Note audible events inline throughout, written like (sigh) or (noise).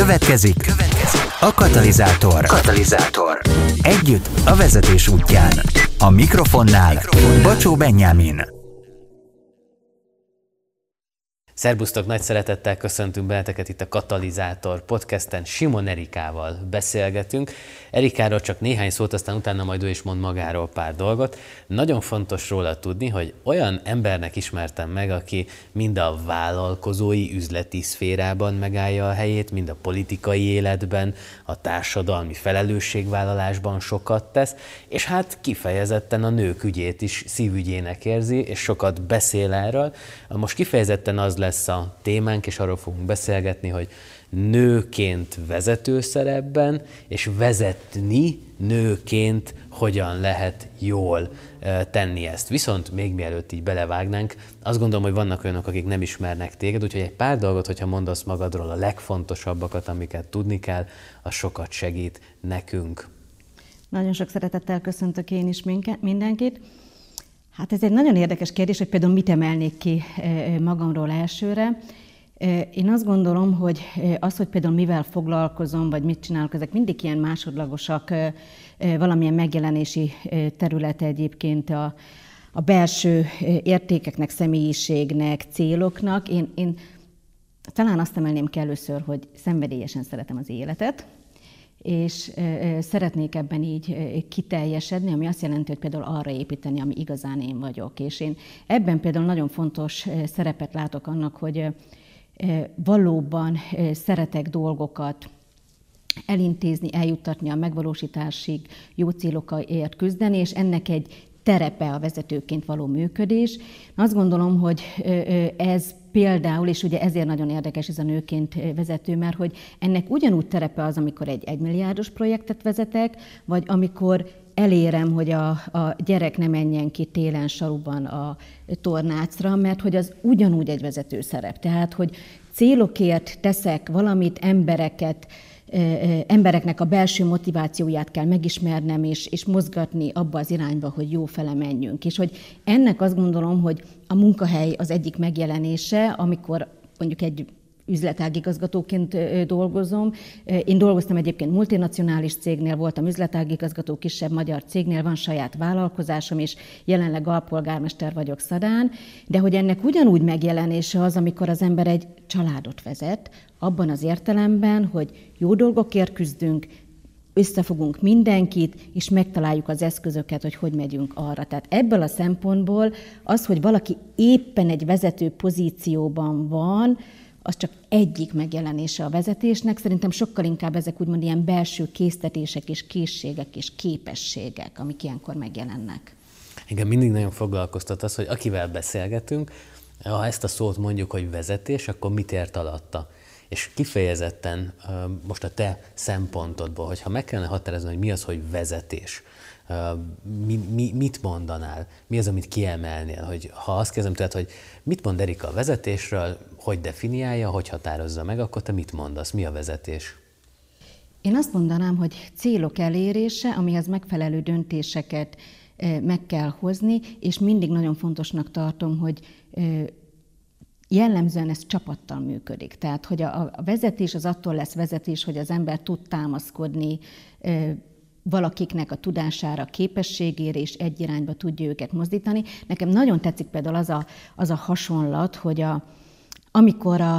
Következik, következik a katalizátor. Katalizátor. Együtt a vezetés útján. A mikrofonnál, mikrofonnál. Bacsó Benyámin. Szerbusztok, nagy szeretettel köszöntünk benneteket itt a Katalizátor podcasten. Simon Erikával beszélgetünk. Erikáról csak néhány szót, aztán utána majd ő is mond magáról pár dolgot. Nagyon fontos róla tudni, hogy olyan embernek ismertem meg, aki mind a vállalkozói, üzleti szférában megállja a helyét, mind a politikai életben, a társadalmi felelősségvállalásban sokat tesz, és hát kifejezetten a nők ügyét is szívügyének érzi, és sokat beszél erről. Most kifejezetten az lesz, lesz a témánk, és arról fogunk beszélgetni, hogy nőként vezető szerepben, és vezetni nőként hogyan lehet jól tenni ezt. Viszont még mielőtt így belevágnánk, azt gondolom, hogy vannak olyanok, akik nem ismernek téged, úgyhogy egy pár dolgot, hogyha mondasz magadról a legfontosabbakat, amiket tudni kell, az sokat segít nekünk. Nagyon sok szeretettel köszöntök én is mindenkit. Hát ez egy nagyon érdekes kérdés, hogy például mit emelnék ki magamról elsőre. Én azt gondolom, hogy az, hogy például mivel foglalkozom, vagy mit csinálok, ezek mindig ilyen másodlagosak, valamilyen megjelenési területe egyébként a, a belső értékeknek, személyiségnek, céloknak. Én, én talán azt emelném ki először, hogy szenvedélyesen szeretem az életet, és szeretnék ebben így kiteljesedni, ami azt jelenti, hogy például arra építeni, ami igazán én vagyok. És én ebben például nagyon fontos szerepet látok annak, hogy valóban szeretek dolgokat elintézni, eljuttatni a megvalósításig, jó célokért küzdeni, és ennek egy terepe a vezetőként való működés. Azt gondolom, hogy ez például, és ugye ezért nagyon érdekes ez a nőként vezető, mert hogy ennek ugyanúgy terepe az, amikor egy egymilliárdos projektet vezetek, vagy amikor elérem, hogy a, a gyerek ne menjen ki télen saruban a tornácra, mert hogy az ugyanúgy egy vezető szerep. Tehát, hogy célokért teszek valamit, embereket, embereknek a belső motivációját kell megismernem, és, és mozgatni abba az irányba, hogy jó fele menjünk. És hogy ennek azt gondolom, hogy a munkahely az egyik megjelenése, amikor mondjuk egy üzletágigazgatóként dolgozom. Én dolgoztam egyébként multinacionális cégnél, voltam üzletágigazgató kisebb magyar cégnél, van saját vállalkozásom, és jelenleg alpolgármester vagyok Szadán, de hogy ennek ugyanúgy megjelenése az, amikor az ember egy családot vezet, abban az értelemben, hogy jó dolgokért küzdünk, összefogunk mindenkit, és megtaláljuk az eszközöket, hogy hogy megyünk arra. Tehát ebből a szempontból az, hogy valaki éppen egy vezető pozícióban van, az csak egyik megjelenése a vezetésnek. Szerintem sokkal inkább ezek úgymond ilyen belső késztetések és készségek és képességek, amik ilyenkor megjelennek. Igen, mindig nagyon foglalkoztat az, hogy akivel beszélgetünk, ha ezt a szót mondjuk, hogy vezetés, akkor mit ért alatta? És kifejezetten most a te szempontodból, hogyha meg kellene határozni, hogy mi az, hogy vezetés, mi, mi, mit mondanál? Mi az, amit kiemelnél? Hogy ha azt kezdem tőled, hogy mit mond Erika a vezetésről, hogy definiálja, hogy határozza meg, akkor te mit mondasz? Mi a vezetés? Én azt mondanám, hogy célok elérése, amihez megfelelő döntéseket meg kell hozni, és mindig nagyon fontosnak tartom, hogy jellemzően ez csapattal működik. Tehát, hogy a, a vezetés az attól lesz vezetés, hogy az ember tud támaszkodni valakiknek a tudására, képességére, és egy irányba tudja őket mozdítani. Nekem nagyon tetszik például az a, az a hasonlat, hogy a, amikor a,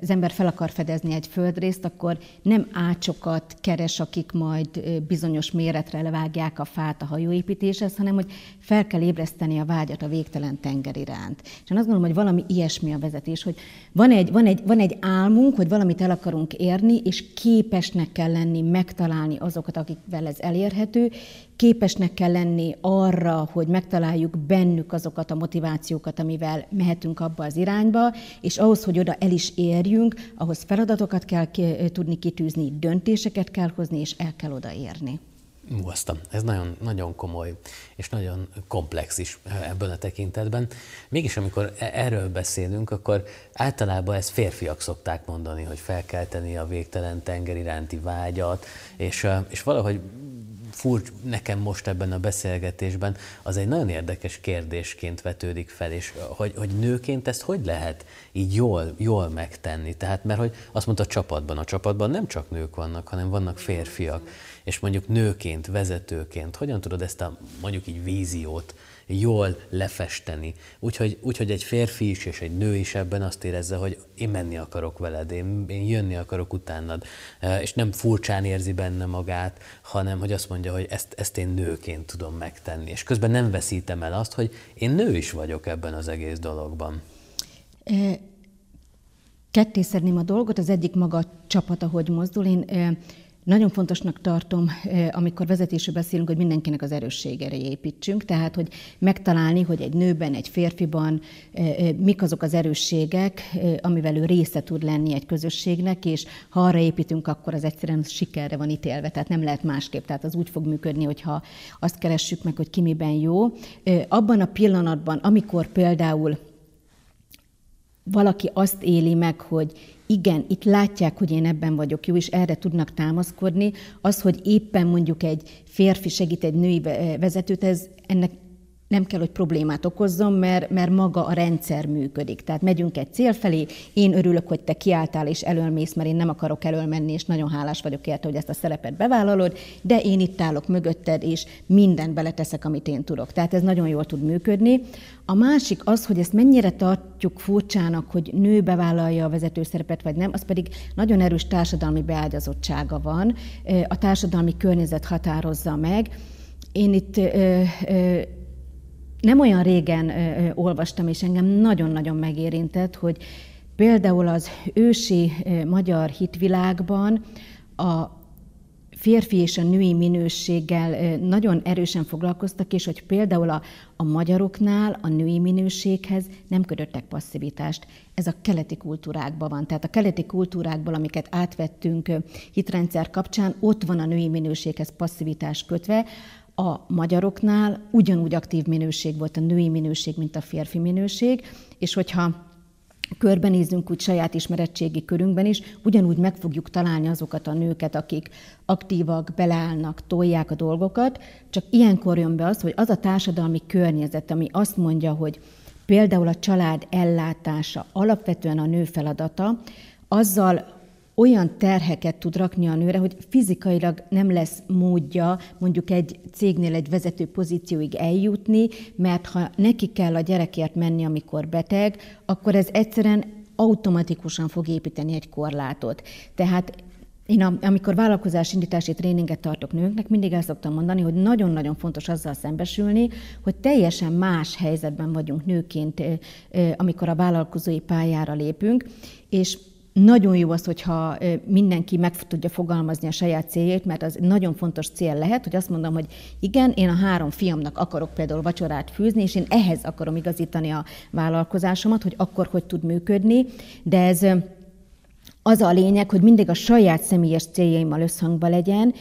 az ember fel akar fedezni egy földrészt, akkor nem ácsokat keres, akik majd bizonyos méretre levágják a fát a hajóépítéshez, hanem hogy fel kell ébreszteni a vágyat a végtelen tenger iránt. És én azt gondolom, hogy valami ilyesmi a vezetés, hogy van egy, van, egy, van egy álmunk, hogy valamit el akarunk érni, és képesnek kell lenni megtalálni azokat, akikvel ez elérhető, képesnek kell lenni arra, hogy megtaláljuk bennük azokat a motivációkat, amivel mehetünk abba az irányba, és ahhoz, hogy oda el is érjünk, ahhoz feladatokat kell tudni kitűzni, döntéseket kell hozni, és el kell odaérni. Muasztam. Ez nagyon, nagyon komoly, és nagyon komplex is ebből a tekintetben. Mégis, amikor e- erről beszélünk, akkor általában ezt férfiak szokták mondani, hogy fel kell tenni a végtelen tenger iránti vágyat, és, és valahogy furcs nekem most ebben a beszélgetésben, az egy nagyon érdekes kérdésként vetődik fel, és hogy, hogy nőként ezt hogy lehet így jól, jól megtenni? Tehát, mert hogy azt mondta a csapatban, a csapatban nem csak nők vannak, hanem vannak férfiak, és mondjuk nőként, vezetőként, hogyan tudod ezt a mondjuk így víziót jól lefesteni. Úgyhogy, úgyhogy egy férfi is és egy nő is ebben azt érezze, hogy én menni akarok veled, én, én jönni akarok utánad, e, és nem furcsán érzi benne magát, hanem hogy azt mondja, hogy ezt, ezt én nőként tudom megtenni. És közben nem veszítem el azt, hogy én nő is vagyok ebben az egész dologban. E, ketté a dolgot, az egyik maga a csapat, ahogy mozdul. Én e, nagyon fontosnak tartom, eh, amikor vezetésről beszélünk, hogy mindenkinek az erősségére építsünk, tehát hogy megtalálni, hogy egy nőben, egy férfiban eh, eh, mik azok az erősségek, amivel ő része tud lenni egy közösségnek, és ha arra építünk, akkor az egyszerűen sikerre van ítélve, tehát nem lehet másképp. Tehát az úgy fog működni, hogyha azt keressük meg, hogy ki miben jó. Abban a pillanatban, amikor például valaki azt éli meg, hogy igen, itt látják, hogy én ebben vagyok jó, és erre tudnak támaszkodni. Az, hogy éppen mondjuk egy férfi segít egy női vezetőt, ez ennek nem kell, hogy problémát okozzon, mert, mert maga a rendszer működik. Tehát megyünk egy cél felé, én örülök, hogy te kiálltál és elölmész, mert én nem akarok elölmenni, és nagyon hálás vagyok érte, hogy ezt a szerepet bevállalod, de én itt állok mögötted, és mindent beleteszek, amit én tudok. Tehát ez nagyon jól tud működni. A másik az, hogy ezt mennyire tartjuk furcsának, hogy nő bevállalja a vezető szerepet, vagy nem, az pedig nagyon erős társadalmi beágyazottsága van. A társadalmi környezet határozza meg. Én itt ö, ö, nem olyan régen ö, olvastam, és engem nagyon-nagyon megérintett, hogy például az ősi ö, magyar hitvilágban a férfi és a női minőséggel nagyon erősen foglalkoztak, és hogy például a, a magyaroknál a női minőséghez nem kötöttek passzivitást. Ez a keleti kultúrákban van. Tehát a keleti kultúrákból, amiket átvettünk hitrendszer kapcsán, ott van a női minőséghez passzivitás kötve, a magyaroknál ugyanúgy aktív minőség volt a női minőség, mint a férfi minőség, és hogyha körbenézzünk úgy saját ismerettségi körünkben is, ugyanúgy meg fogjuk találni azokat a nőket, akik aktívak, beleállnak, tolják a dolgokat, csak ilyenkor jön be az, hogy az a társadalmi környezet, ami azt mondja, hogy például a család ellátása alapvetően a nő feladata, azzal olyan terheket tud rakni a nőre, hogy fizikailag nem lesz módja mondjuk egy cégnél egy vezető pozícióig eljutni, mert ha neki kell a gyerekért menni, amikor beteg, akkor ez egyszerűen automatikusan fog építeni egy korlátot. Tehát én amikor vállalkozásindítási tréninget tartok nőknek, mindig el szoktam mondani, hogy nagyon-nagyon fontos azzal szembesülni, hogy teljesen más helyzetben vagyunk nőként, amikor a vállalkozói pályára lépünk, és nagyon jó az, hogyha mindenki meg tudja fogalmazni a saját céljait, mert az nagyon fontos cél lehet, hogy azt mondom, hogy igen, én a három fiamnak akarok például vacsorát fűzni, és én ehhez akarom igazítani a vállalkozásomat, hogy akkor hogy tud működni, de ez az a lényeg, hogy mindig a saját személyes céljaimmal összhangban legyen,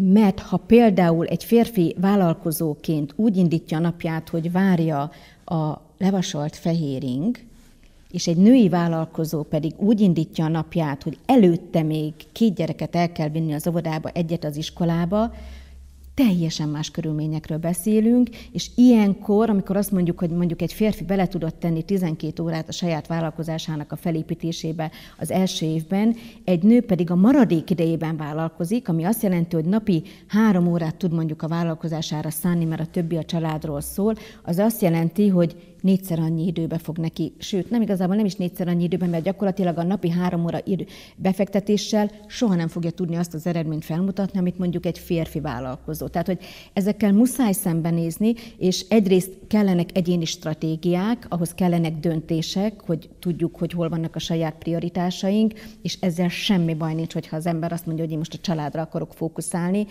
mert ha például egy férfi vállalkozóként úgy indítja a napját, hogy várja a levasolt fehéring, és egy női vállalkozó pedig úgy indítja a napját, hogy előtte még két gyereket el kell vinni az óvodába, egyet az iskolába, teljesen más körülményekről beszélünk, és ilyenkor, amikor azt mondjuk, hogy mondjuk egy férfi bele tudott tenni 12 órát a saját vállalkozásának a felépítésébe az első évben, egy nő pedig a maradék idejében vállalkozik, ami azt jelenti, hogy napi három órát tud mondjuk a vállalkozására szánni, mert a többi a családról szól, az azt jelenti, hogy négyszer annyi időbe fog neki, sőt, nem igazából nem is négyszer annyi időben, mert gyakorlatilag a napi három óra idő befektetéssel soha nem fogja tudni azt az eredményt felmutatni, amit mondjuk egy férfi vállalkozó. Tehát, hogy ezekkel muszáj szembenézni, és egyrészt kellenek egyéni stratégiák, ahhoz kellenek döntések, hogy tudjuk, hogy hol vannak a saját prioritásaink, és ezzel semmi baj nincs, hogyha az ember azt mondja, hogy én most a családra akarok fókuszálni.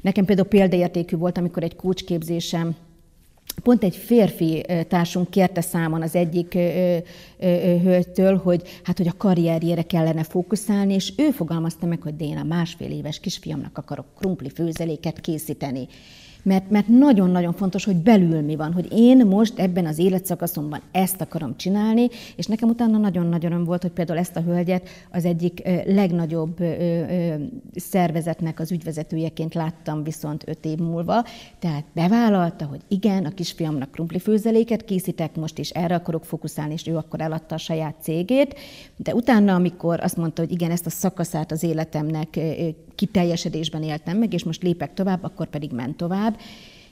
Nekem például példaértékű volt, amikor egy kócsképzésem Pont egy férfi társunk kérte számon az egyik hölgytől, hogy hát, hogy a karrierjére kellene fókuszálni, és ő fogalmazta meg, hogy de én a másfél éves kisfiamnak akarok krumpli főzeléket készíteni. Mert, mert nagyon-nagyon fontos, hogy belül mi van, hogy én most ebben az életszakaszomban ezt akarom csinálni, és nekem utána nagyon-nagyon öröm volt, hogy például ezt a hölgyet az egyik legnagyobb szervezetnek az ügyvezetőjeként láttam viszont öt év múlva, tehát bevállalta, hogy igen, a kisfiamnak krumplifőzeléket készítek most, és erre akarok fókuszálni, és ő akkor eladta a saját cégét, de utána, amikor azt mondta, hogy igen, ezt a szakaszát az életemnek kiteljesedésben éltem meg, és most lépek tovább, akkor pedig ment tovább.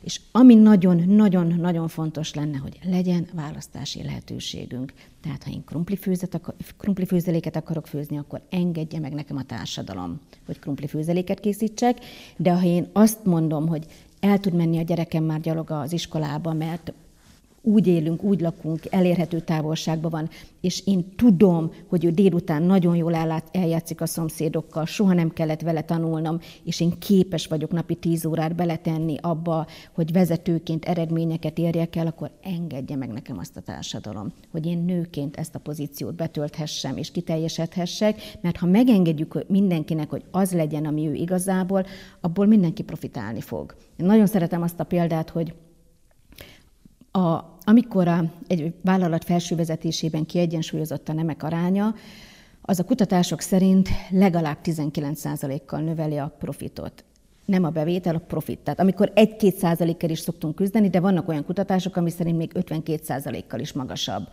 És ami nagyon-nagyon-nagyon fontos lenne, hogy legyen választási lehetőségünk. Tehát ha én krumplifőzet, krumplifőzeléket akarok főzni, akkor engedje meg nekem a társadalom, hogy krumplifőzeléket készítsek, de ha én azt mondom, hogy el tud menni a gyerekem már gyalog az iskolába, mert úgy élünk, úgy lakunk, elérhető távolságban van, és én tudom, hogy ő délután nagyon jól eljátszik a szomszédokkal, soha nem kellett vele tanulnom, és én képes vagyok napi tíz órát beletenni abba, hogy vezetőként eredményeket érjek el, akkor engedje meg nekem azt a társadalom, hogy én nőként ezt a pozíciót betölthessem és kiteljesedhessek, mert ha megengedjük mindenkinek, hogy az legyen, ami ő igazából, abból mindenki profitálni fog. Én nagyon szeretem azt a példát, hogy a, amikor a, egy vállalat felső vezetésében kiegyensúlyozott a nemek aránya, az a kutatások szerint legalább 19%-kal növeli a profitot. Nem a bevétel, a profit. Tehát amikor 1-2 százalékkal is szoktunk küzdeni, de vannak olyan kutatások, ami szerint még 52 százalékkal is magasabb.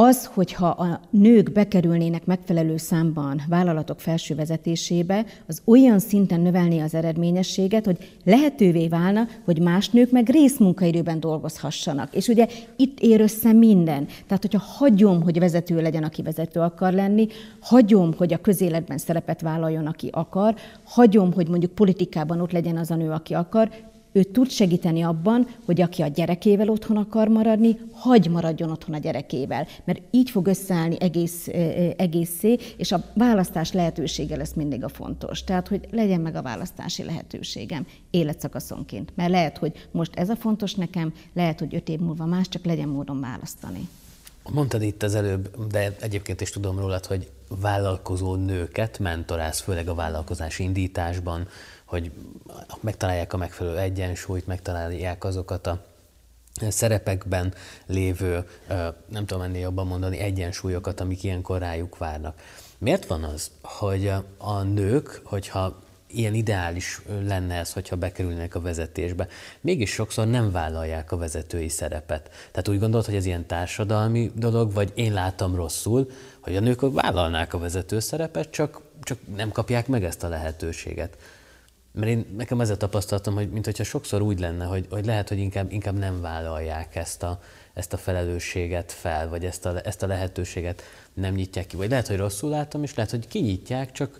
Az, hogyha a nők bekerülnének megfelelő számban vállalatok felső vezetésébe, az olyan szinten növelné az eredményességet, hogy lehetővé válna, hogy más nők meg részmunkaidőben dolgozhassanak. És ugye itt ér össze minden. Tehát, hogyha hagyom, hogy vezető legyen, aki vezető akar lenni, hagyom, hogy a közéletben szerepet vállaljon, aki akar, hagyom, hogy mondjuk politikában ott legyen az a nő, aki akar, ő tud segíteni abban, hogy aki a gyerekével otthon akar maradni, hagy maradjon otthon a gyerekével. Mert így fog összeállni egész, egészé, és a választás lehetősége lesz mindig a fontos. Tehát, hogy legyen meg a választási lehetőségem életszakaszonként. Mert lehet, hogy most ez a fontos nekem, lehet, hogy öt év múlva más, csak legyen módon választani. Mondtad itt az előbb, de egyébként is tudom rólad, hogy vállalkozó nőket mentorálsz, főleg a vállalkozás indításban, hogy megtalálják a megfelelő egyensúlyt, megtalálják azokat a szerepekben lévő, nem tudom ennél jobban mondani, egyensúlyokat, amik ilyenkor rájuk várnak. Miért van az, hogy a nők, hogyha ilyen ideális lenne ez, hogyha bekerülnek a vezetésbe. Mégis sokszor nem vállalják a vezetői szerepet. Tehát úgy gondolod, hogy ez ilyen társadalmi dolog, vagy én látom rosszul, hogy a nők vállalnák a vezető szerepet, csak, csak nem kapják meg ezt a lehetőséget. Mert én, nekem ez a tapasztalatom, hogy mintha sokszor úgy lenne, hogy, hogy lehet, hogy inkább, inkább nem vállalják ezt a, ezt a felelősséget fel, vagy ezt a, ezt a lehetőséget nem nyitják ki. Vagy lehet, hogy rosszul látom, és lehet, hogy kinyitják, csak...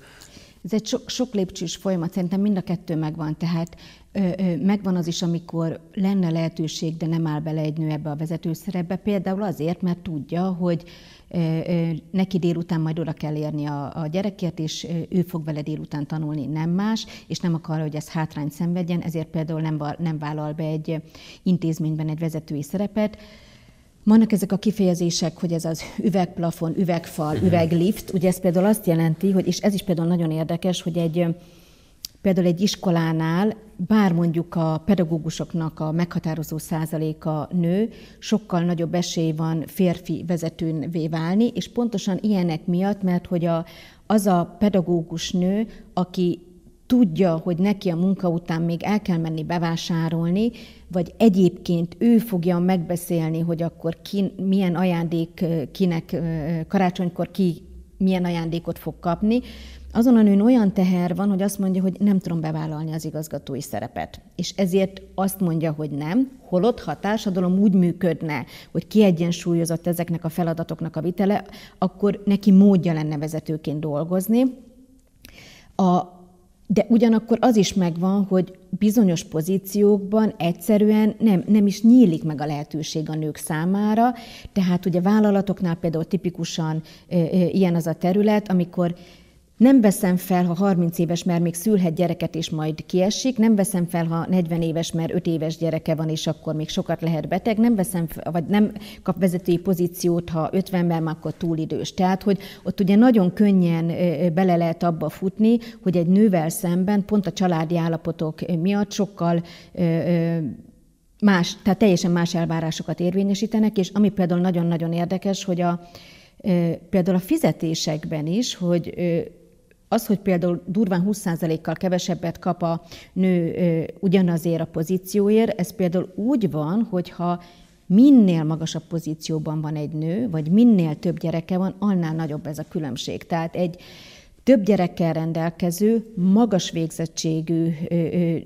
Ez egy sok, sok lépcsős folyamat, szerintem mind a kettő megvan. Tehát ö, ö, megvan az is, amikor lenne lehetőség, de nem áll bele egy nő ebbe a vezetőszerepbe, például azért, mert tudja, hogy neki délután majd oda kell érni a, a gyerekért, és ő fog vele délután tanulni, nem más, és nem akar, hogy ez hátrányt szenvedjen, ezért például nem, nem vállal be egy intézményben egy vezetői szerepet. Vannak ezek a kifejezések, hogy ez az üvegplafon, üvegfal, mhm. üveglift. Ugye ez például azt jelenti, hogy, és ez is például nagyon érdekes, hogy egy például egy iskolánál, bár mondjuk a pedagógusoknak a meghatározó százaléka nő, sokkal nagyobb esély van férfi vezetővé válni, és pontosan ilyenek miatt, mert hogy a, az a pedagógus nő, aki tudja, hogy neki a munka után még el kell menni bevásárolni, vagy egyébként ő fogja megbeszélni, hogy akkor ki, milyen ajándék kinek karácsonykor ki milyen ajándékot fog kapni, azon a nőn olyan teher van, hogy azt mondja, hogy nem tudom bevállalni az igazgatói szerepet. És ezért azt mondja, hogy nem, holott ha a társadalom úgy működne, hogy kiegyensúlyozott ezeknek a feladatoknak a vitele, akkor neki módja lenne vezetőként dolgozni. A, de ugyanakkor az is megvan, hogy bizonyos pozíciókban egyszerűen nem, nem is nyílik meg a lehetőség a nők számára. Tehát ugye vállalatoknál például tipikusan e, e, ilyen az a terület, amikor nem veszem fel, ha 30 éves, mert még szülhet gyereket, és majd kiesik. Nem veszem fel, ha 40 éves, mert 5 éves gyereke van, és akkor még sokat lehet beteg. Nem veszem fel, vagy nem kap vezetői pozíciót, ha 50 ben már akkor túl idős. Tehát, hogy ott ugye nagyon könnyen bele lehet abba futni, hogy egy nővel szemben pont a családi állapotok miatt sokkal más, tehát teljesen más elvárásokat érvényesítenek, és ami például nagyon-nagyon érdekes, hogy a, például a fizetésekben is, hogy az, hogy például durván 20%-kal kevesebbet kap a nő ugyanazért a pozícióért, ez például úgy van, hogyha minél magasabb pozícióban van egy nő, vagy minél több gyereke van, annál nagyobb ez a különbség. Tehát egy több gyerekkel rendelkező, magas végzettségű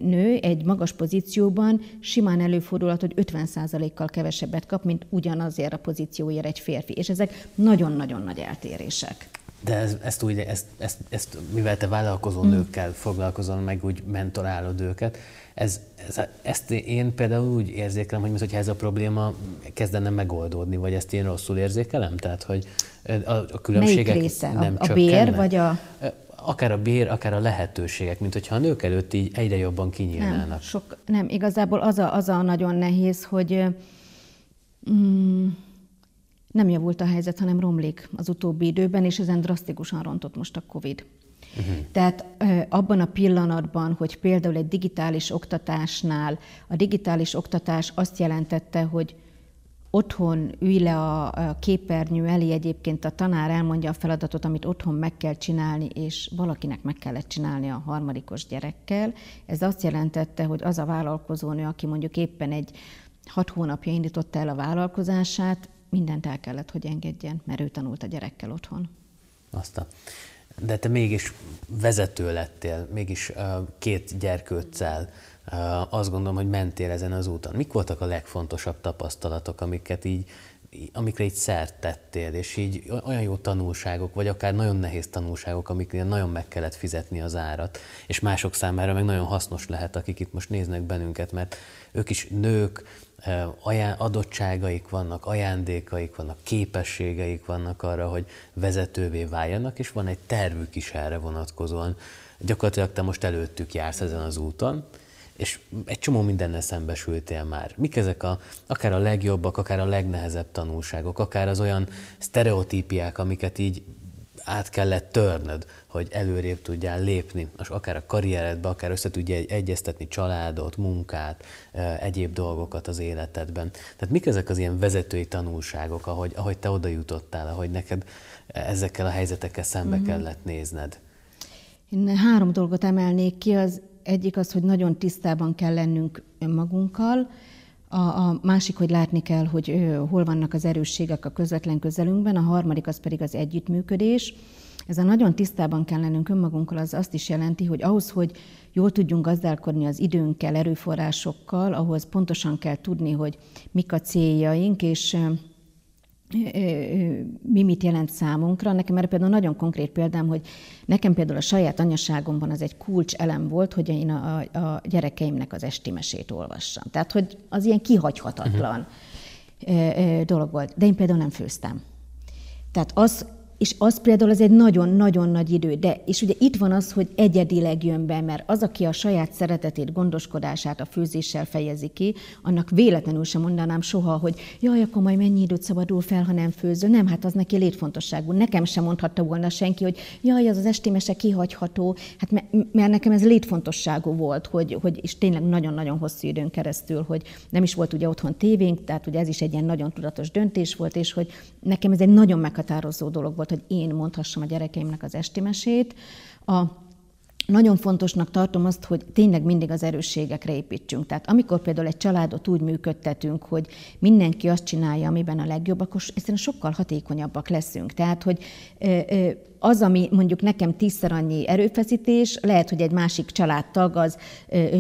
nő egy magas pozícióban simán előfordulhat, hogy 50%-kal kevesebbet kap, mint ugyanazért a pozícióért egy férfi. És ezek nagyon-nagyon nagy eltérések. De ez, ezt úgy, ezt, ezt, ezt, mivel te vállalkozó mm. nőkkel foglalkozol, meg úgy mentorálod őket, ez, ez, ezt én például úgy érzékelem, hogy mintha ez a probléma kezdene megoldódni, vagy ezt én rosszul érzékelem? Tehát, hogy a, a különbségek Melyik része? nem a, a bér, vagy a... Akár a bér, akár a lehetőségek, mint hogyha a nők előtt így egyre jobban kinyílnának. Nem, sok, nem igazából az a, az a nagyon nehéz, hogy mm, nem javult a helyzet, hanem romlik az utóbbi időben, és ezen drasztikusan rontott most a COVID. Uh-huh. Tehát abban a pillanatban, hogy például egy digitális oktatásnál a digitális oktatás azt jelentette, hogy otthon ülj le a képernyő elé, egyébként a tanár elmondja a feladatot, amit otthon meg kell csinálni, és valakinek meg kellett csinálni a harmadikos gyerekkel. Ez azt jelentette, hogy az a vállalkozónő, aki mondjuk éppen egy hat hónapja indította el a vállalkozását, mindent el kellett, hogy engedjen, mert ő tanult a gyerekkel otthon. Aztán. De te mégis vezető lettél, mégis két gyerkőccel, azt gondolom, hogy mentél ezen az úton. Mik voltak a legfontosabb tapasztalatok, amiket így, amikre így szert tettél, és így olyan jó tanulságok, vagy akár nagyon nehéz tanulságok, amiknél nagyon meg kellett fizetni az árat, és mások számára meg nagyon hasznos lehet, akik itt most néznek bennünket, mert ők is nők, adottságaik vannak, ajándékaik vannak, képességeik vannak arra, hogy vezetővé váljanak, és van egy tervük is erre vonatkozóan. Gyakorlatilag te most előttük jársz ezen az úton, és egy csomó mindennel szembesültél már. Mik ezek a, akár a legjobbak, akár a legnehezebb tanulságok, akár az olyan sztereotípiák, amiket így át kellett törnöd, hogy előrébb tudjál lépni, és akár a karrieredbe, akár össze tudja egyeztetni családot, munkát, egyéb dolgokat az életedben. Tehát mik ezek az ilyen vezetői tanulságok, ahogy, ahogy te oda jutottál, ahogy neked ezekkel a helyzetekkel szembe mm-hmm. kellett nézned? Én három dolgot emelnék ki. Az egyik az, hogy nagyon tisztában kell lennünk önmagunkkal, a, a másik, hogy látni kell, hogy ő, hol vannak az erősségek a közvetlen közelünkben, a harmadik az pedig az együttműködés. Ez a nagyon tisztában kell lennünk önmagunkkal, az azt is jelenti, hogy ahhoz, hogy jól tudjunk gazdálkodni az időnkkel, erőforrásokkal, ahhoz pontosan kell tudni, hogy mik a céljaink, és mi mit jelent számunkra. Nekem erre például nagyon konkrét példám, hogy nekem például a saját anyaságomban az egy kulcs elem volt, hogy én a, a gyerekeimnek az esti mesét olvassam. Tehát, hogy az ilyen kihagyhatatlan uh-huh. dolog volt. De én például nem főztem. Tehát az és az például az egy nagyon-nagyon nagy idő. De, és ugye itt van az, hogy egyedileg jön be, mert az, aki a saját szeretetét, gondoskodását a főzéssel fejezi ki, annak véletlenül sem mondanám soha, hogy jaj, akkor majd mennyi időt szabadul fel, ha nem főzöl. Nem, hát az neki létfontosságú. Nekem sem mondhatta volna senki, hogy jaj, az az esti mese kihagyható. Hát mert nekem ez létfontosságú volt, hogy, hogy és tényleg nagyon-nagyon hosszú időn keresztül, hogy nem is volt ugye otthon tévénk, tehát ugye ez is egy ilyen nagyon tudatos döntés volt, és hogy nekem ez egy nagyon meghatározó dolog volt, hogy én mondhassam a gyerekeimnek az esti mesét. A nagyon fontosnak tartom azt, hogy tényleg mindig az erősségekre építsünk. Tehát amikor például egy családot úgy működtetünk, hogy mindenki azt csinálja, amiben a legjobb, akkor egyszerűen sokkal hatékonyabbak leszünk. Tehát, hogy az, ami mondjuk nekem tízszer annyi erőfeszítés, lehet, hogy egy másik családtag az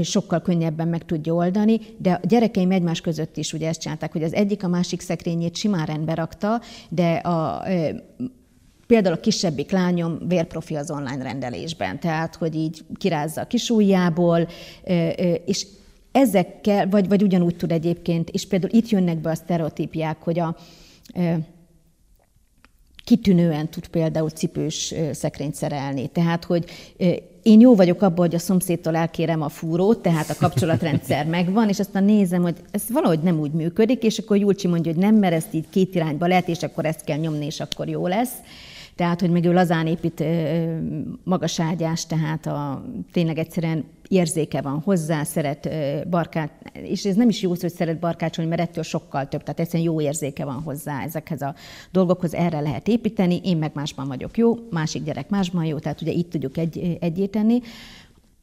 sokkal könnyebben meg tudja oldani, de a gyerekeim egymás között is ugye ezt csinálták, hogy az egyik a másik szekrényét simán rendbe rakta, de a Például a kisebbik lányom vérprofi az online rendelésben, tehát hogy így kirázza a kisújjából, és ezekkel, vagy, vagy ugyanúgy tud egyébként, és például itt jönnek be a sztereotípiák, hogy a kitűnően tud például cipős szekrényt szerelni. Tehát, hogy én jó vagyok abban, hogy a szomszédtól elkérem a fúrót, tehát a kapcsolatrendszer (laughs) megvan, és aztán nézem, hogy ez valahogy nem úgy működik, és akkor Julcsi mondja, hogy nem, mert ezt így két irányba lehet, és akkor ezt kell nyomni, és akkor jó lesz. Tehát, hogy meg ő lazán épít magas tehát a, tényleg egyszerűen érzéke van hozzá, szeret barkát, és ez nem is jó szó, hogy szeret barkácsolni, mert ettől sokkal több, tehát egyszerűen jó érzéke van hozzá ezekhez a dolgokhoz, erre lehet építeni, én meg másban vagyok jó, másik gyerek másban jó, tehát ugye itt tudjuk egy, egyé tenni.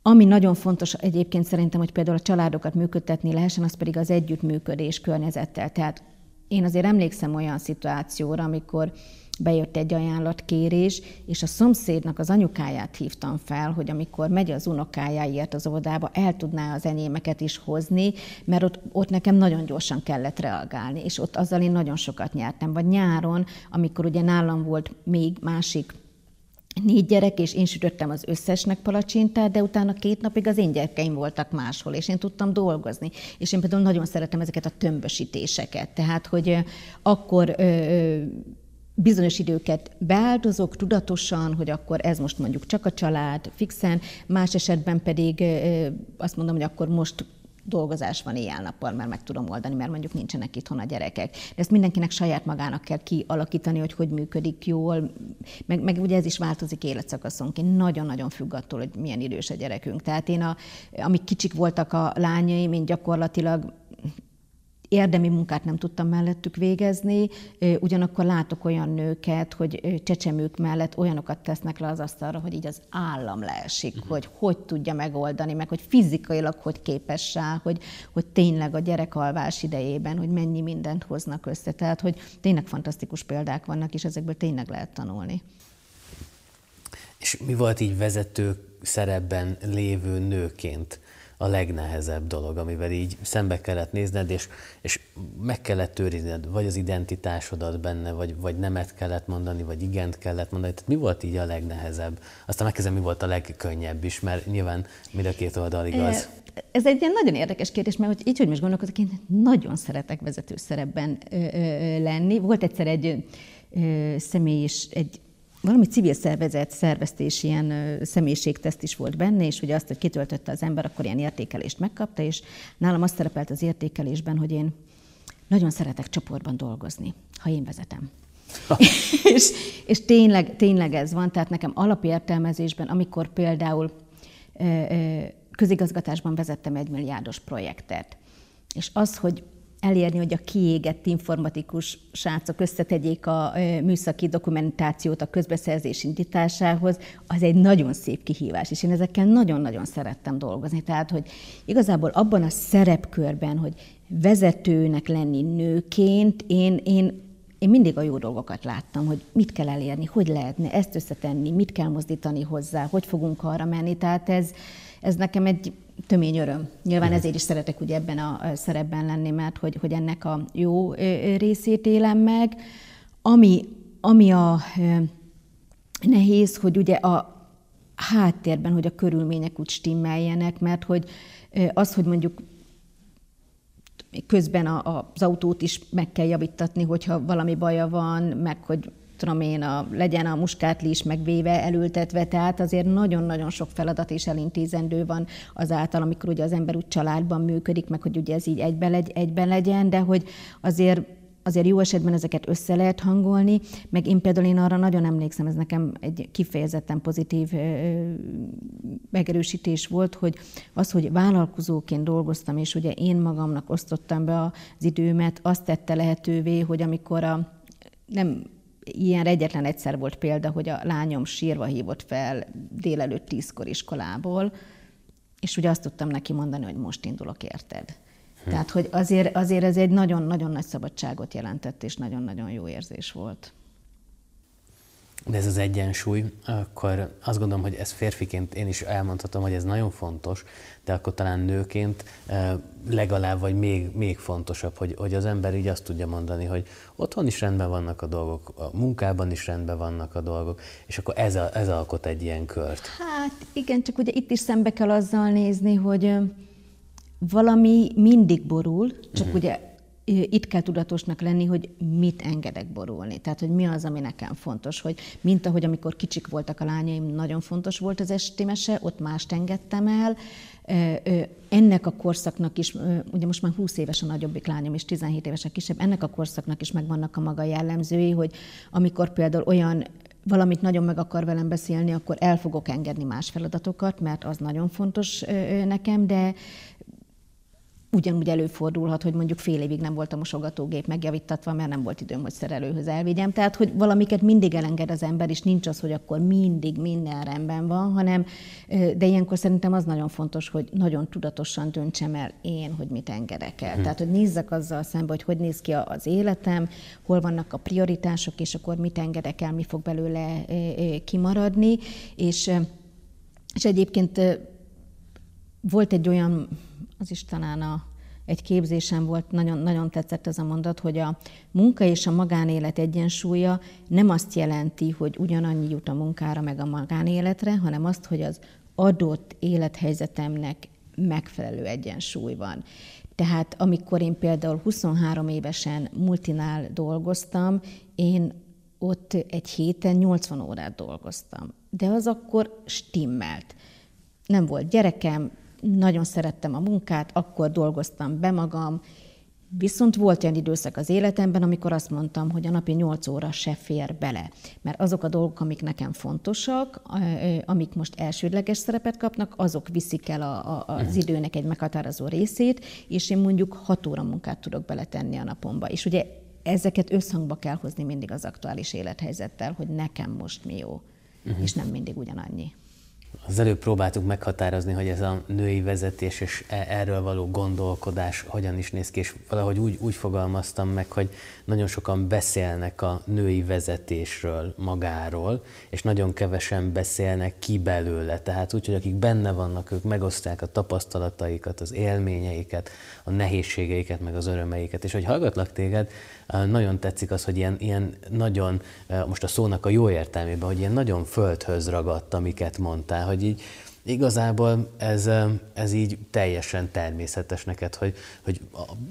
Ami nagyon fontos egyébként szerintem, hogy például a családokat működtetni lehessen, az pedig az együttműködés környezettel. Tehát én azért emlékszem olyan szituációra, amikor bejött egy ajánlatkérés, és a szomszédnak az anyukáját hívtam fel, hogy amikor megy az unokájáért az óvodába, el tudná az enyémeket is hozni, mert ott, ott nekem nagyon gyorsan kellett reagálni, és ott azzal én nagyon sokat nyertem. Vagy nyáron, amikor ugye nálam volt még másik négy gyerek, és én sütöttem az összesnek palacsintát, de utána két napig az én gyerekeim voltak máshol, és én tudtam dolgozni. És én például nagyon szeretem ezeket a tömbösítéseket. Tehát, hogy akkor ö, bizonyos időket beáldozok tudatosan, hogy akkor ez most mondjuk csak a család, fixen, más esetben pedig azt mondom, hogy akkor most dolgozás van éjjel-nappal, mert meg tudom oldani, mert mondjuk nincsenek itthon a gyerekek. De ezt mindenkinek saját magának kell kialakítani, hogy hogy működik jól, meg, meg ugye ez is változik életszakaszonként. Nagyon-nagyon függ attól, hogy milyen idős a gyerekünk. Tehát én, a, amik kicsik voltak a lányaim, én gyakorlatilag érdemi munkát nem tudtam mellettük végezni, ugyanakkor látok olyan nőket, hogy csecsemők mellett olyanokat tesznek le az asztalra, hogy így az állam leesik, uh-huh. hogy hogy tudja megoldani, meg hogy fizikailag hogy képes rá, hogy, hogy tényleg a gyerekalvás idejében, hogy mennyi mindent hoznak össze. Tehát, hogy tényleg fantasztikus példák vannak, és ezekből tényleg lehet tanulni. És mi volt így vezető szerepben lévő nőként? A legnehezebb dolog, amivel így szembe kellett nézned, és, és meg kellett őrizned, vagy az identitásodat benne, vagy, vagy nemet kellett mondani, vagy igent kellett mondani. Tehát mi volt így a legnehezebb? Aztán megkezdem, mi volt a legkönnyebb is, mert nyilván mind a két oldal igaz. Ez egy ilyen nagyon érdekes kérdés, mert hogy így, hogy most gondolkozok, én nagyon szeretek vezető szerepben lenni. Volt egyszer egy ö, személy is, egy valami civil szervezet szerveztés, ilyen személyiségteszt is volt benne, és ugye azt, hogy kitöltötte az ember, akkor ilyen értékelést megkapta, és nálam azt szerepelt az értékelésben, hogy én nagyon szeretek csoportban dolgozni, ha én vezetem. (laughs) és, és tényleg, tényleg ez van, tehát nekem alapértelmezésben, amikor például közigazgatásban vezettem egy milliárdos projektet, és az, hogy elérni, hogy a kiégett informatikus srácok összetegyék a műszaki dokumentációt a közbeszerzés indításához, az egy nagyon szép kihívás, és én ezekkel nagyon-nagyon szerettem dolgozni. Tehát, hogy igazából abban a szerepkörben, hogy vezetőnek lenni nőként, én, én én mindig a jó dolgokat láttam, hogy mit kell elérni, hogy lehetne ezt összetenni, mit kell mozdítani hozzá, hogy fogunk arra menni. Tehát ez, ez nekem egy tömény öröm. Nyilván ezért is szeretek ugye ebben a szerepben lenni, mert hogy, hogy ennek a jó részét élem meg. Ami, ami a nehéz, hogy ugye a háttérben, hogy a körülmények úgy stimmeljenek, mert hogy az, hogy mondjuk közben a, az autót is meg kell javítatni, hogyha valami baja van, meg hogy tudom én, a, legyen a muskátli is megvéve, elültetve, tehát azért nagyon-nagyon sok feladat és elintézendő van azáltal, amikor ugye az ember úgy családban működik, meg hogy ugye ez így egyben, legy, egyben legyen, de hogy azért azért jó esetben ezeket össze lehet hangolni, meg én például én arra nagyon emlékszem, ez nekem egy kifejezetten pozitív megerősítés volt, hogy az, hogy vállalkozóként dolgoztam, és ugye én magamnak osztottam be az időmet, azt tette lehetővé, hogy amikor a nem ilyen egyetlen egyszer volt példa, hogy a lányom sírva hívott fel délelőtt tízkor iskolából, és ugye azt tudtam neki mondani, hogy most indulok, érted? Hm. Tehát, hogy azért, azért ez egy nagyon-nagyon nagy szabadságot jelentett, és nagyon-nagyon jó érzés volt de ez az egyensúly, akkor azt gondolom, hogy ez férfiként én is elmondhatom, hogy ez nagyon fontos, de akkor talán nőként legalább, vagy még, még fontosabb, hogy, hogy az ember így azt tudja mondani, hogy otthon is rendben vannak a dolgok, a munkában is rendben vannak a dolgok, és akkor ez, a, ez alkot egy ilyen kört. Hát igen, csak ugye itt is szembe kell azzal nézni, hogy valami mindig borul, csak uh-huh. ugye itt kell tudatosnak lenni, hogy mit engedek borulni. Tehát, hogy mi az, ami nekem fontos. Hogy mint ahogy amikor kicsik voltak a lányaim, nagyon fontos volt az esti mese, ott mást engedtem el. Ennek a korszaknak is, ugye most már 20 éves a nagyobbik lányom, és 17 éves a kisebb, ennek a korszaknak is megvannak a maga jellemzői, hogy amikor például olyan valamit nagyon meg akar velem beszélni, akkor el fogok engedni más feladatokat, mert az nagyon fontos nekem, de Ugyanúgy előfordulhat, hogy mondjuk fél évig nem volt a mosogatógép megjavítatva, mert nem volt időm, hogy szerelőhöz elvigyem. Tehát, hogy valamiket mindig elenged az ember, és nincs az, hogy akkor mindig minden rendben van, hanem, de ilyenkor szerintem az nagyon fontos, hogy nagyon tudatosan döntsem el én, hogy mit engedek el. Hm. Tehát, hogy nézzek azzal szembe, hogy hogy néz ki az életem, hol vannak a prioritások, és akkor mit engedek el, mi fog belőle kimaradni. És, és egyébként volt egy olyan az is talán a, egy képzésem volt, nagyon, nagyon tetszett ez a mondat, hogy a munka és a magánélet egyensúlya nem azt jelenti, hogy ugyanannyi jut a munkára meg a magánéletre, hanem azt, hogy az adott élethelyzetemnek megfelelő egyensúly van. Tehát amikor én például 23 évesen multinál dolgoztam, én ott egy héten 80 órát dolgoztam. De az akkor stimmelt. Nem volt gyerekem, nagyon szerettem a munkát, akkor dolgoztam be magam, Viszont volt olyan időszak az életemben, amikor azt mondtam, hogy a napi 8 óra se fér bele. Mert azok a dolgok, amik nekem fontosak, amik most elsődleges szerepet kapnak, azok viszik el a, a, az időnek egy meghatározó részét, és én mondjuk 6 óra munkát tudok beletenni a napomba. És ugye ezeket összhangba kell hozni mindig az aktuális élethelyzettel, hogy nekem most mi jó, uh-huh. és nem mindig ugyanannyi. Az előbb próbáltuk meghatározni, hogy ez a női vezetés és e- erről való gondolkodás hogyan is néz ki, és valahogy úgy, úgy fogalmaztam meg, hogy nagyon sokan beszélnek a női vezetésről magáról, és nagyon kevesen beszélnek ki belőle. Tehát úgy, hogy akik benne vannak, ők megosztják a tapasztalataikat, az élményeiket, a nehézségeiket, meg az örömeiket. És hogy hallgatlak téged, nagyon tetszik az, hogy ilyen, ilyen nagyon, most a szónak a jó értelmében, hogy ilyen nagyon földhöz ragadt, amiket mondtál, hogy így igazából ez, ez így teljesen természetes neked, hogy, hogy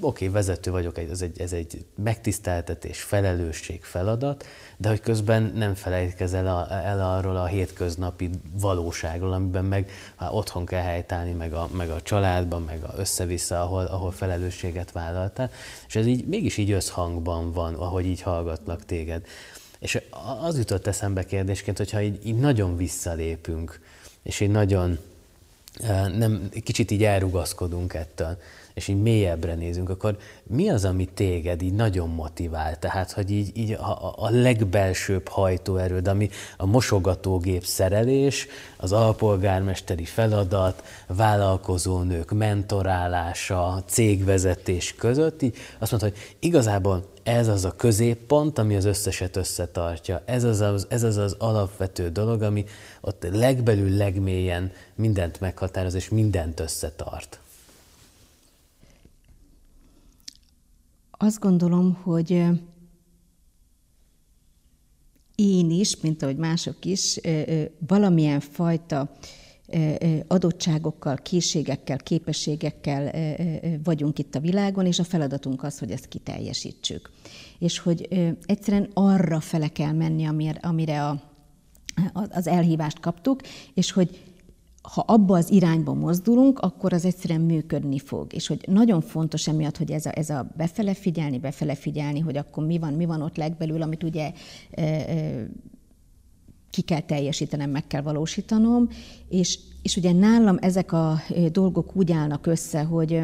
oké, vezető vagyok, ez egy, ez egy megtiszteltetés, felelősség, feladat, de hogy közben nem felejtkezel el, el arról a hétköznapi valóságról, amiben meg hát otthon kell helytállni, meg a, meg a családban, meg a össze-vissza, ahol, ahol felelősséget vállaltál, és ez így mégis így összhangban van, ahogy így hallgatlak téged. És az jutott eszembe kérdésként, hogyha így, így nagyon visszalépünk, és így nagyon nem, kicsit így elrugaszkodunk ettől, és így mélyebbre nézünk, akkor mi az, ami téged így nagyon motivál? Tehát, hogy így, így a, a legbelsőbb hajtóerőd, ami a mosogatógép szerelés, az alpolgármesteri feladat, vállalkozónők mentorálása, cégvezetés között, így azt mondta, hogy igazából ez az a középpont, ami az összeset összetartja. Ez az az, ez az, az alapvető dolog, ami ott legbelül, legmélyen mindent meghatároz, és mindent összetart. Azt gondolom, hogy én is, mint ahogy mások is, valamilyen fajta adottságokkal, készségekkel, képességekkel vagyunk itt a világon, és a feladatunk az, hogy ezt kiteljesítsük. És hogy egyszerűen arra fele kell menni, amire a, az elhívást kaptuk, és hogy ha abba az irányba mozdulunk, akkor az egyszerűen működni fog. És hogy nagyon fontos emiatt, hogy ez a, ez a befele figyelni, befele figyelni, hogy akkor mi van, mi van ott legbelül, amit ugye ki kell teljesítenem, meg kell valósítanom, és, és ugye nálam ezek a dolgok úgy állnak össze, hogy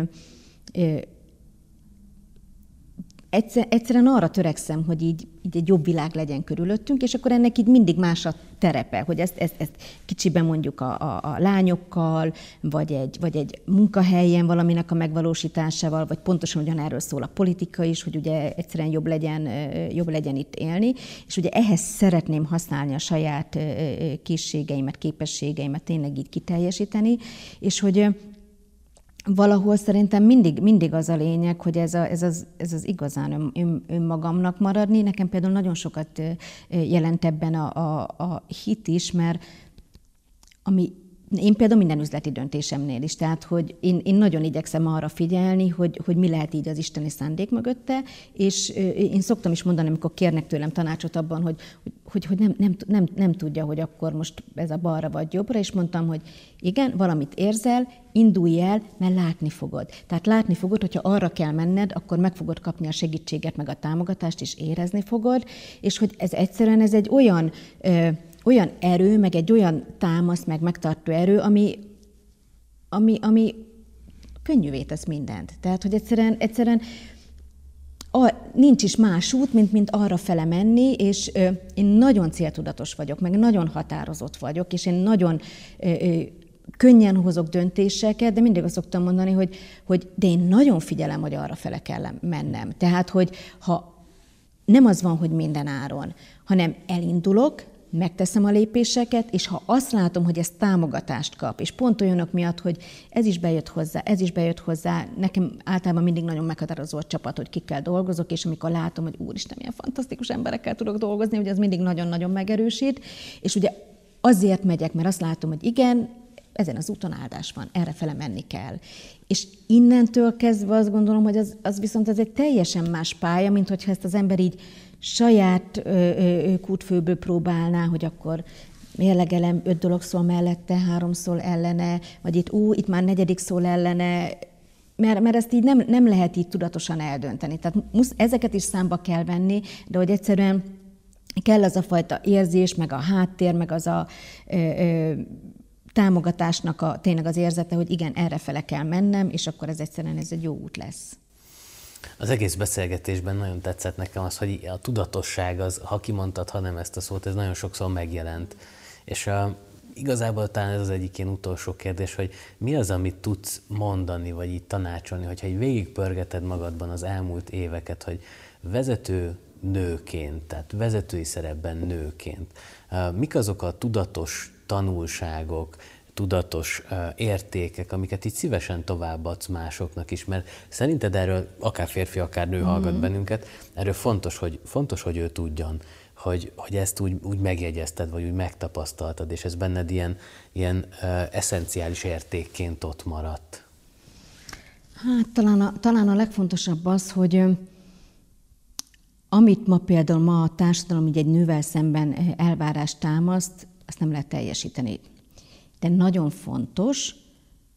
egyszer, egyszerűen arra törekszem, hogy így, így egy jobb világ legyen körülöttünk, és akkor ennek így mindig más a terepe, hogy ezt, ezt, ezt kicsiben mondjuk a, a, a lányokkal, vagy egy, vagy egy munkahelyen valaminek a megvalósításával, vagy pontosan ugyanerről szól a politika is, hogy ugye egyszerűen jobb legyen, jobb legyen itt élni, és ugye ehhez szeretném használni a saját készségeimet, képességeimet tényleg így kiteljesíteni, és hogy valahol szerintem mindig, mindig az a lényeg, hogy ez, a, ez, az, ez az igazán ön, ön, önmagamnak maradni. Nekem például nagyon sokat jelent ebben a, a, a hit is, mert ami én például minden üzleti döntésemnél is, tehát hogy én, én nagyon igyekszem arra figyelni, hogy, hogy mi lehet így az isteni szándék mögötte, és én szoktam is mondani, amikor kérnek tőlem tanácsot abban, hogy, hogy, hogy nem, nem, nem, nem tudja, hogy akkor most ez a balra vagy jobbra, és mondtam, hogy igen, valamit érzel, indulj el, mert látni fogod. Tehát látni fogod, hogyha arra kell menned, akkor meg fogod kapni a segítséget, meg a támogatást, és érezni fogod, és hogy ez egyszerűen ez egy olyan olyan erő, meg egy olyan támasz, meg megtartó erő, ami, ami, ami könnyűvé tesz mindent. Tehát, hogy egyszerűen, egyszerűen a, nincs is más út, mint, mint arra fele menni, és ö, én nagyon céltudatos vagyok, meg nagyon határozott vagyok, és én nagyon ö, ö, könnyen hozok döntéseket, de mindig azt szoktam mondani, hogy, hogy de én nagyon figyelem, hogy arra fele kell mennem. Tehát, hogy ha nem az van, hogy minden áron, hanem elindulok, megteszem a lépéseket, és ha azt látom, hogy ez támogatást kap, és pont olyanok miatt, hogy ez is bejött hozzá, ez is bejött hozzá, nekem általában mindig nagyon meghatározó a csapat, hogy kikkel dolgozok, és amikor látom, hogy úristen, milyen fantasztikus emberekkel tudok dolgozni, hogy ez mindig nagyon-nagyon megerősít, és ugye azért megyek, mert azt látom, hogy igen, ezen az úton áldás van, erre fele menni kell. És innentől kezdve azt gondolom, hogy az, az viszont ez egy teljesen más pálya, mint hogyha ezt az ember így saját kútfőből próbálná, hogy akkor mérlegelem, öt dolog szól mellette, három szól ellene, vagy itt ú, itt már negyedik szól ellene, mert, mert ezt így nem, nem lehet így tudatosan eldönteni. Tehát musz, ezeket is számba kell venni, de hogy egyszerűen kell az a fajta érzés, meg a háttér, meg az a ö, ö, támogatásnak a, tényleg az érzete, hogy igen, erre fele kell mennem, és akkor ez egyszerűen ez egy jó út lesz. Az egész beszélgetésben nagyon tetszett nekem az, hogy a tudatosság, az, ha kimondtad, ha nem ezt a szót, ez nagyon sokszor megjelent. És a, igazából talán ez az egyik ilyen utolsó kérdés, hogy mi az, amit tudsz mondani, vagy így tanácsolni, hogyha egy végigpörgeted magadban az elmúlt éveket, hogy vezető nőként, tehát vezetői szerepben nőként, mik azok a tudatos tanulságok, tudatos értékek, amiket itt szívesen továbbadsz másoknak is, mert szerinted erről akár férfi, akár nő hallgat mm. bennünket, erről fontos, hogy, fontos, hogy ő tudjon, hogy, hogy ezt úgy, úgy megjegyezted, vagy úgy megtapasztaltad, és ez benned ilyen, ilyen eszenciális értékként ott maradt. Hát talán a, talán a legfontosabb az, hogy amit ma például ma a társadalom így egy nővel szemben elvárást támaszt, azt nem lehet teljesíteni de nagyon fontos,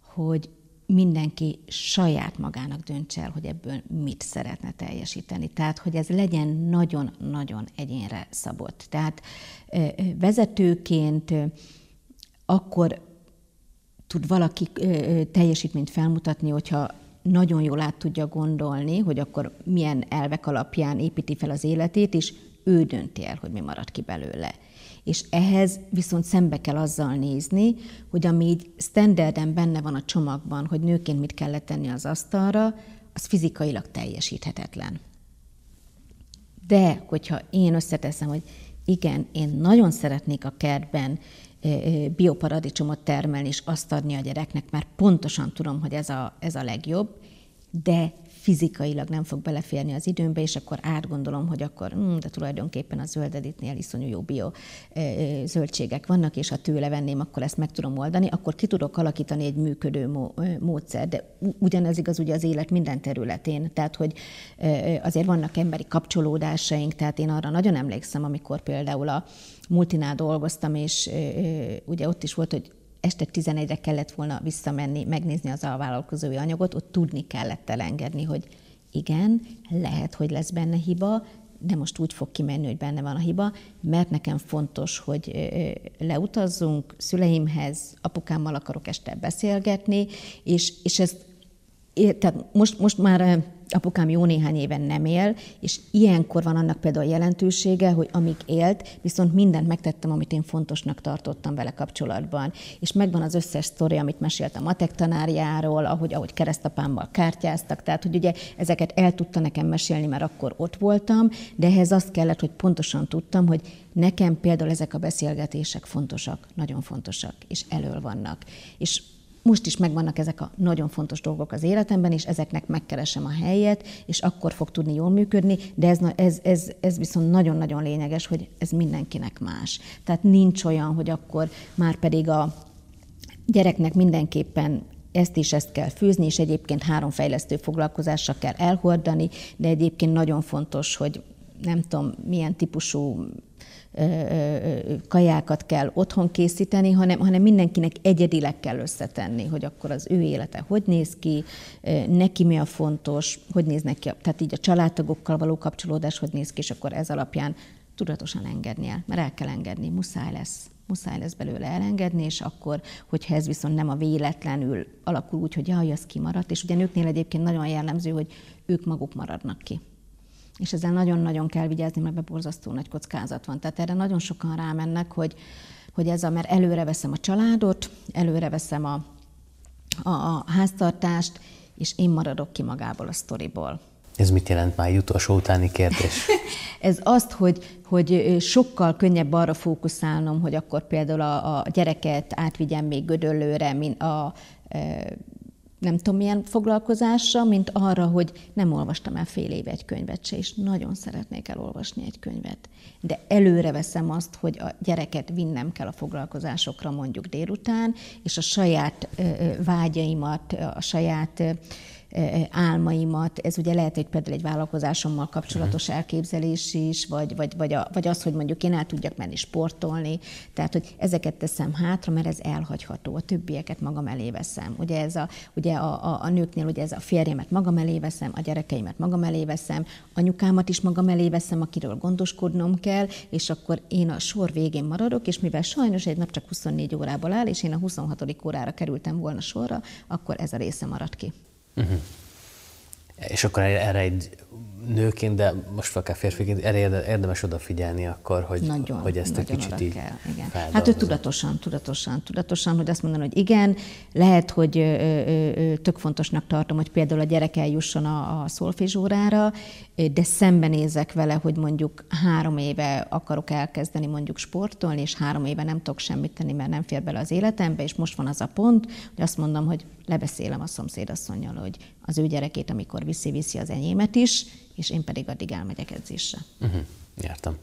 hogy mindenki saját magának döntse el, hogy ebből mit szeretne teljesíteni. Tehát, hogy ez legyen nagyon-nagyon egyénre szabott. Tehát vezetőként akkor tud valaki teljesítményt felmutatni, hogyha nagyon jól át tudja gondolni, hogy akkor milyen elvek alapján építi fel az életét, és ő dönti el, hogy mi marad ki belőle és ehhez viszont szembe kell azzal nézni, hogy ami így standarden benne van a csomagban, hogy nőként mit kellett tenni az asztalra, az fizikailag teljesíthetetlen. De, hogyha én összeteszem, hogy igen, én nagyon szeretnék a kertben bioparadicsomot termelni, és azt adni a gyereknek, mert pontosan tudom, hogy ez a, ez a legjobb, de fizikailag nem fog beleférni az időmbe, és akkor átgondolom, hogy akkor, hm, de tulajdonképpen a zöldeditnél iszonyú jó bio zöldségek vannak, és ha tőle venném, akkor ezt meg tudom oldani, akkor ki tudok alakítani egy működő módszer. De ugyanez igaz ugye az élet minden területén, tehát hogy azért vannak emberi kapcsolódásaink, tehát én arra nagyon emlékszem, amikor például a multinál dolgoztam, és ugye ott is volt, hogy este 11-re kellett volna visszamenni, megnézni az alvállalkozói anyagot, ott tudni kellett elengedni, hogy igen, lehet, hogy lesz benne hiba, de most úgy fog kimenni, hogy benne van a hiba, mert nekem fontos, hogy leutazzunk szüleimhez, apukámmal akarok este beszélgetni, és, és ezt tehát most, most már apukám jó néhány éven nem él, és ilyenkor van annak például jelentősége, hogy amíg élt, viszont mindent megtettem, amit én fontosnak tartottam vele kapcsolatban. És megvan az összes sztori, amit mesélt a matek tanárjáról, ahogy, ahogy keresztapámmal kártyáztak, tehát hogy ugye ezeket el tudta nekem mesélni, mert akkor ott voltam, de ehhez azt kellett, hogy pontosan tudtam, hogy nekem például ezek a beszélgetések fontosak, nagyon fontosak, és elől vannak. És most is megvannak ezek a nagyon fontos dolgok az életemben, és ezeknek megkeresem a helyet, és akkor fog tudni jól működni, de ez, ez, ez, ez viszont nagyon-nagyon lényeges, hogy ez mindenkinek más. Tehát nincs olyan, hogy akkor már pedig a gyereknek mindenképpen ezt is ezt kell fűzni, és egyébként három fejlesztő foglalkozással kell elhordani, de egyébként nagyon fontos, hogy nem tudom, milyen típusú kajákat kell otthon készíteni, hanem, hanem mindenkinek egyedileg kell összetenni, hogy akkor az ő élete hogy néz ki, neki mi a fontos, hogy néz neki, tehát így a családtagokkal való kapcsolódás hogy néz ki, és akkor ez alapján tudatosan engedni el, mert el kell engedni, muszáj lesz muszáj lesz belőle elengedni, és akkor, hogyha ez viszont nem a véletlenül alakul úgy, hogy jaj, az kimaradt, és ugye nőknél egyébként nagyon jellemző, hogy ők maguk maradnak ki. És ezzel nagyon-nagyon kell vigyázni, mert borzasztó nagy kockázat van. Tehát erre nagyon sokan rámennek, hogy, hogy ez a, mert előre veszem a családot, előre veszem a, a, a háztartást, és én maradok ki magából a sztoriból. Ez mit jelent már utolsó utáni kérdés? (laughs) Ez azt, hogy, hogy sokkal könnyebb arra fókuszálnom, hogy akkor például a, a gyereket átvigyem még Gödöllőre, mint a nem tudom milyen foglalkozásra, mint arra, hogy nem olvastam el fél éve egy könyvet se, és nagyon szeretnék elolvasni egy könyvet. De előre veszem azt, hogy a gyereket vinnem kell a foglalkozásokra mondjuk délután, és a saját vágyaimat, a saját álmaimat, ez ugye lehet, hogy például egy vállalkozásommal kapcsolatos mhm. elképzelés is, vagy, vagy, vagy, a, vagy az, hogy mondjuk én el tudjak menni sportolni, tehát, hogy ezeket teszem hátra, mert ez elhagyható, a többieket magam elé veszem. Ugye, ez a, ugye a, a, a nőknél ugye ez a férjemet magam elé veszem, a gyerekeimet magam elé veszem, anyukámat is magam elé veszem, akiről gondoskodnom kell, és akkor én a sor végén maradok, és mivel sajnos egy nap csak 24 órából áll, és én a 26. órára kerültem volna sorra, akkor ez a része marad ki. Uh-huh. És akkor erre egy nőként, de most akár férfiként, erre érdemes odafigyelni akkor, hogy, nagyon, hogy ezt nagyon egy kicsit így kell, igen. Hát hogy tudatosan, tudatosan, tudatosan, hogy azt mondani, hogy igen, lehet, hogy ö, ö, tök fontosnak tartom, hogy például a gyerek eljusson a, a szolfizsórára, de szembenézek vele, hogy mondjuk három éve akarok elkezdeni mondjuk sportolni, és három éve nem tudok semmit tenni, mert nem fér bele az életembe, és most van az a pont, hogy azt mondom, hogy lebeszélem a szomszédasszonyjal, hogy az ő gyerekét, amikor viszi-viszi az enyémet is, és én pedig addig elmegyek edzésre. Uh-huh. Értem.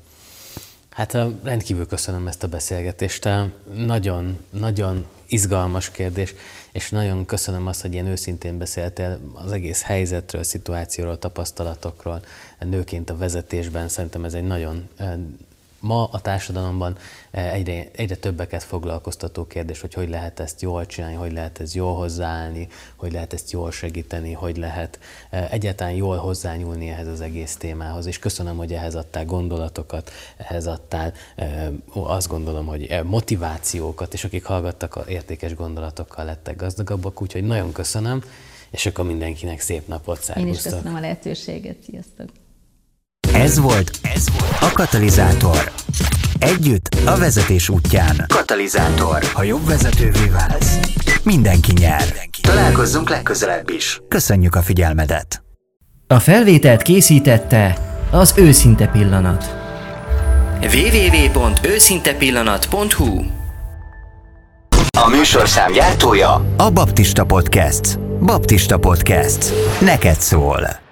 Hát rendkívül köszönöm ezt a beszélgetést. Nagyon, nagyon izgalmas kérdés, és nagyon köszönöm azt, hogy ilyen őszintén beszéltél az egész helyzetről, szituációról, tapasztalatokról, nőként a vezetésben. Szerintem ez egy nagyon ma a társadalomban eh, egyre, egyre többeket foglalkoztató kérdés, hogy hogy lehet ezt jól csinálni, hogy lehet ezt jól hozzáállni, hogy lehet ezt jól segíteni, hogy lehet eh, egyáltalán jól hozzányúlni ehhez az egész témához. És köszönöm, hogy ehhez adtál gondolatokat, ehhez adtál eh, azt gondolom, hogy motivációkat, és akik hallgattak, értékes gondolatokkal lettek gazdagabbak, úgyhogy nagyon köszönöm, és akkor mindenkinek szép napot, szervusztok! Én is köszönöm a lehetőséget, sziasztok! Ez volt, ez volt a Katalizátor. Együtt a vezetés útján. Katalizátor. Ha jobb vezetővé válsz, mindenki nyer. Mindenki. Találkozzunk legközelebb is. Köszönjük a figyelmedet. A felvételt készítette az Őszinte Pillanat. www.őszintepillanat.hu A műsorszám gyártója a Baptista Podcast. Baptista Podcast. Neked szól.